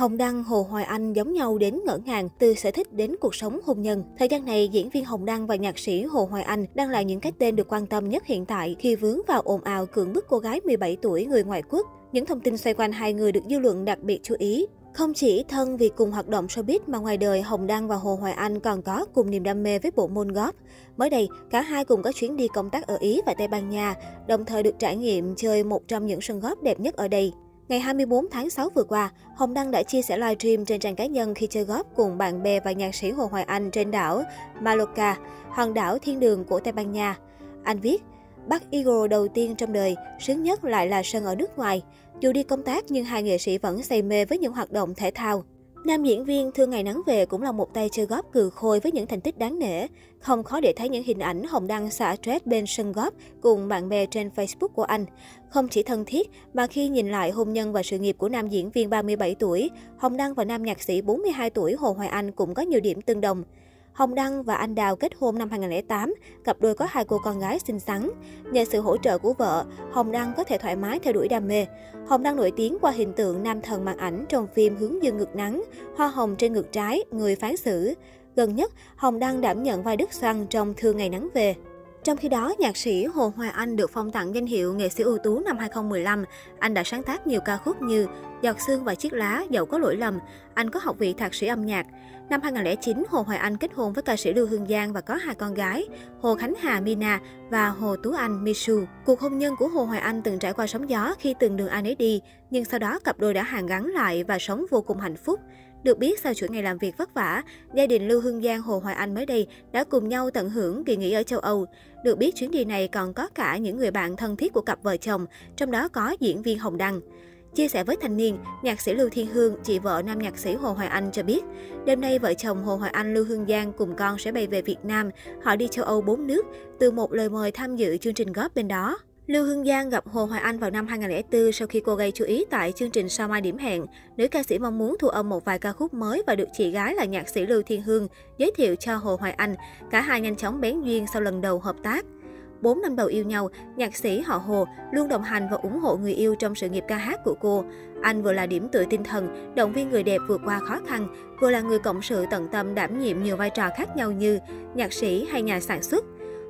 Hồng Đăng, Hồ Hoài Anh giống nhau đến ngỡ ngàng, từ sở thích đến cuộc sống hôn nhân. Thời gian này, diễn viên Hồng Đăng và nhạc sĩ Hồ Hoài Anh đang là những cái tên được quan tâm nhất hiện tại khi vướng vào ồn ào cưỡng bức cô gái 17 tuổi người ngoại quốc. Những thông tin xoay quanh hai người được dư luận đặc biệt chú ý. Không chỉ thân vì cùng hoạt động showbiz mà ngoài đời Hồng Đăng và Hồ Hoài Anh còn có cùng niềm đam mê với bộ môn golf. Mới đây, cả hai cùng có chuyến đi công tác ở Ý và Tây Ban Nha, đồng thời được trải nghiệm chơi một trong những sân golf đẹp nhất ở đây. Ngày 24 tháng 6 vừa qua, Hồng Đăng đã chia sẻ livestream trên trang cá nhân khi chơi golf cùng bạn bè và nhạc sĩ Hồ Hoài Anh trên đảo Mallorca, hòn đảo thiên đường của Tây Ban Nha. Anh viết, bắt Eagle đầu tiên trong đời, sướng nhất lại là sân ở nước ngoài. Dù đi công tác nhưng hai nghệ sĩ vẫn say mê với những hoạt động thể thao. Nam diễn viên thương ngày nắng về cũng là một tay chơi góp cừ khôi với những thành tích đáng nể. Không khó để thấy những hình ảnh Hồng Đăng xả stress bên sân góp cùng bạn bè trên Facebook của anh. Không chỉ thân thiết, mà khi nhìn lại hôn nhân và sự nghiệp của nam diễn viên 37 tuổi, Hồng Đăng và nam nhạc sĩ 42 tuổi Hồ Hoài Anh cũng có nhiều điểm tương đồng. Hồng Đăng và anh Đào kết hôn năm 2008, cặp đôi có hai cô con gái xinh xắn. Nhờ sự hỗ trợ của vợ, Hồng Đăng có thể thoải mái theo đuổi đam mê. Hồng Đăng nổi tiếng qua hình tượng nam thần màn ảnh trong phim Hướng dương ngược nắng, Hoa hồng trên ngực trái, Người phán xử. Gần nhất, Hồng Đăng đảm nhận vai Đức Xoăn trong Thương Ngày Nắng Về. Trong khi đó, nhạc sĩ Hồ Hoài Anh được phong tặng danh hiệu nghệ sĩ ưu tú năm 2015. Anh đã sáng tác nhiều ca khúc như Giọt xương và chiếc lá, dẫu có lỗi lầm. Anh có học vị thạc sĩ âm nhạc. Năm 2009, Hồ Hoài Anh kết hôn với ca sĩ Lưu Hương Giang và có hai con gái, Hồ Khánh Hà Mina và Hồ Tú Anh Misu. Cuộc hôn nhân của Hồ Hoài Anh từng trải qua sóng gió khi từng đường ai nấy đi, nhưng sau đó cặp đôi đã hàn gắn lại và sống vô cùng hạnh phúc. Được biết, sau chuỗi ngày làm việc vất vả, gia đình Lưu Hương Giang Hồ Hoài Anh mới đây đã cùng nhau tận hưởng kỳ nghỉ ở châu Âu. Được biết, chuyến đi này còn có cả những người bạn thân thiết của cặp vợ chồng, trong đó có diễn viên Hồng Đăng. Chia sẻ với thanh niên, nhạc sĩ Lưu Thiên Hương, chị vợ nam nhạc sĩ Hồ Hoài Anh cho biết, đêm nay vợ chồng Hồ Hoài Anh Lưu Hương Giang cùng con sẽ bay về Việt Nam. Họ đi châu Âu bốn nước, từ một lời mời tham dự chương trình góp bên đó. Lưu Hương Giang gặp Hồ Hoài Anh vào năm 2004 sau khi cô gây chú ý tại chương trình Sao Mai Điểm Hẹn. Nữ ca sĩ mong muốn thu âm một vài ca khúc mới và được chị gái là nhạc sĩ Lưu Thiên Hương giới thiệu cho Hồ Hoài Anh. Cả hai nhanh chóng bén duyên sau lần đầu hợp tác. 4 năm đầu yêu nhau, nhạc sĩ họ Hồ luôn đồng hành và ủng hộ người yêu trong sự nghiệp ca hát của cô. Anh vừa là điểm tựa tinh thần, động viên người đẹp vượt qua khó khăn, vừa là người cộng sự tận tâm đảm nhiệm nhiều vai trò khác nhau như nhạc sĩ hay nhà sản xuất.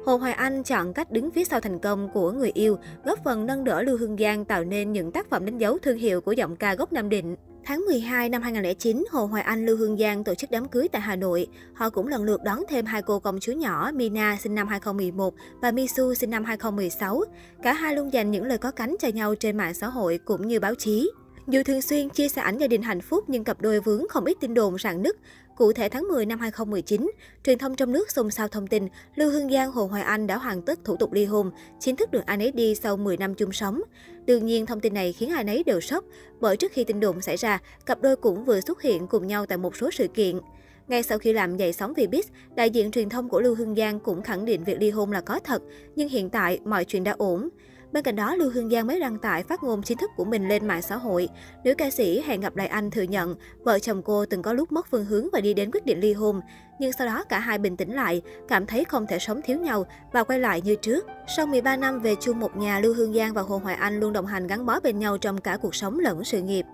Hồ Hoài Anh chọn cách đứng phía sau thành công của người yêu, góp phần nâng đỡ Lưu Hương Giang tạo nên những tác phẩm đánh dấu thương hiệu của giọng ca gốc Nam Định. Tháng 12 năm 2009, Hồ Hoài Anh Lưu Hương Giang tổ chức đám cưới tại Hà Nội. Họ cũng lần lượt đón thêm hai cô công chúa nhỏ Mina sinh năm 2011 và Misu sinh năm 2016. Cả hai luôn dành những lời có cánh cho nhau trên mạng xã hội cũng như báo chí. Dù thường xuyên chia sẻ ảnh gia đình hạnh phúc nhưng cặp đôi vướng không ít tin đồn rạn nứt. Cụ thể tháng 10 năm 2019, truyền thông trong nước xôn xao thông tin Lưu Hương Giang Hồ Hoài Anh đã hoàn tất thủ tục ly hôn, chính thức được anh ấy đi sau 10 năm chung sống. Đương nhiên thông tin này khiến ai nấy đều sốc, bởi trước khi tin đồn xảy ra, cặp đôi cũng vừa xuất hiện cùng nhau tại một số sự kiện. Ngay sau khi làm dậy sóng Vbiz, đại diện truyền thông của Lưu Hương Giang cũng khẳng định việc ly hôn là có thật, nhưng hiện tại mọi chuyện đã ổn. Bên cạnh đó, Lưu Hương Giang mới đăng tải phát ngôn chính thức của mình lên mạng xã hội. Nữ ca sĩ hẹn gặp lại anh thừa nhận vợ chồng cô từng có lúc mất phương hướng và đi đến quyết định ly hôn. Nhưng sau đó cả hai bình tĩnh lại, cảm thấy không thể sống thiếu nhau và quay lại như trước. Sau 13 năm về chung một nhà, Lưu Hương Giang và Hồ Hoài Anh luôn đồng hành gắn bó bên nhau trong cả cuộc sống lẫn sự nghiệp.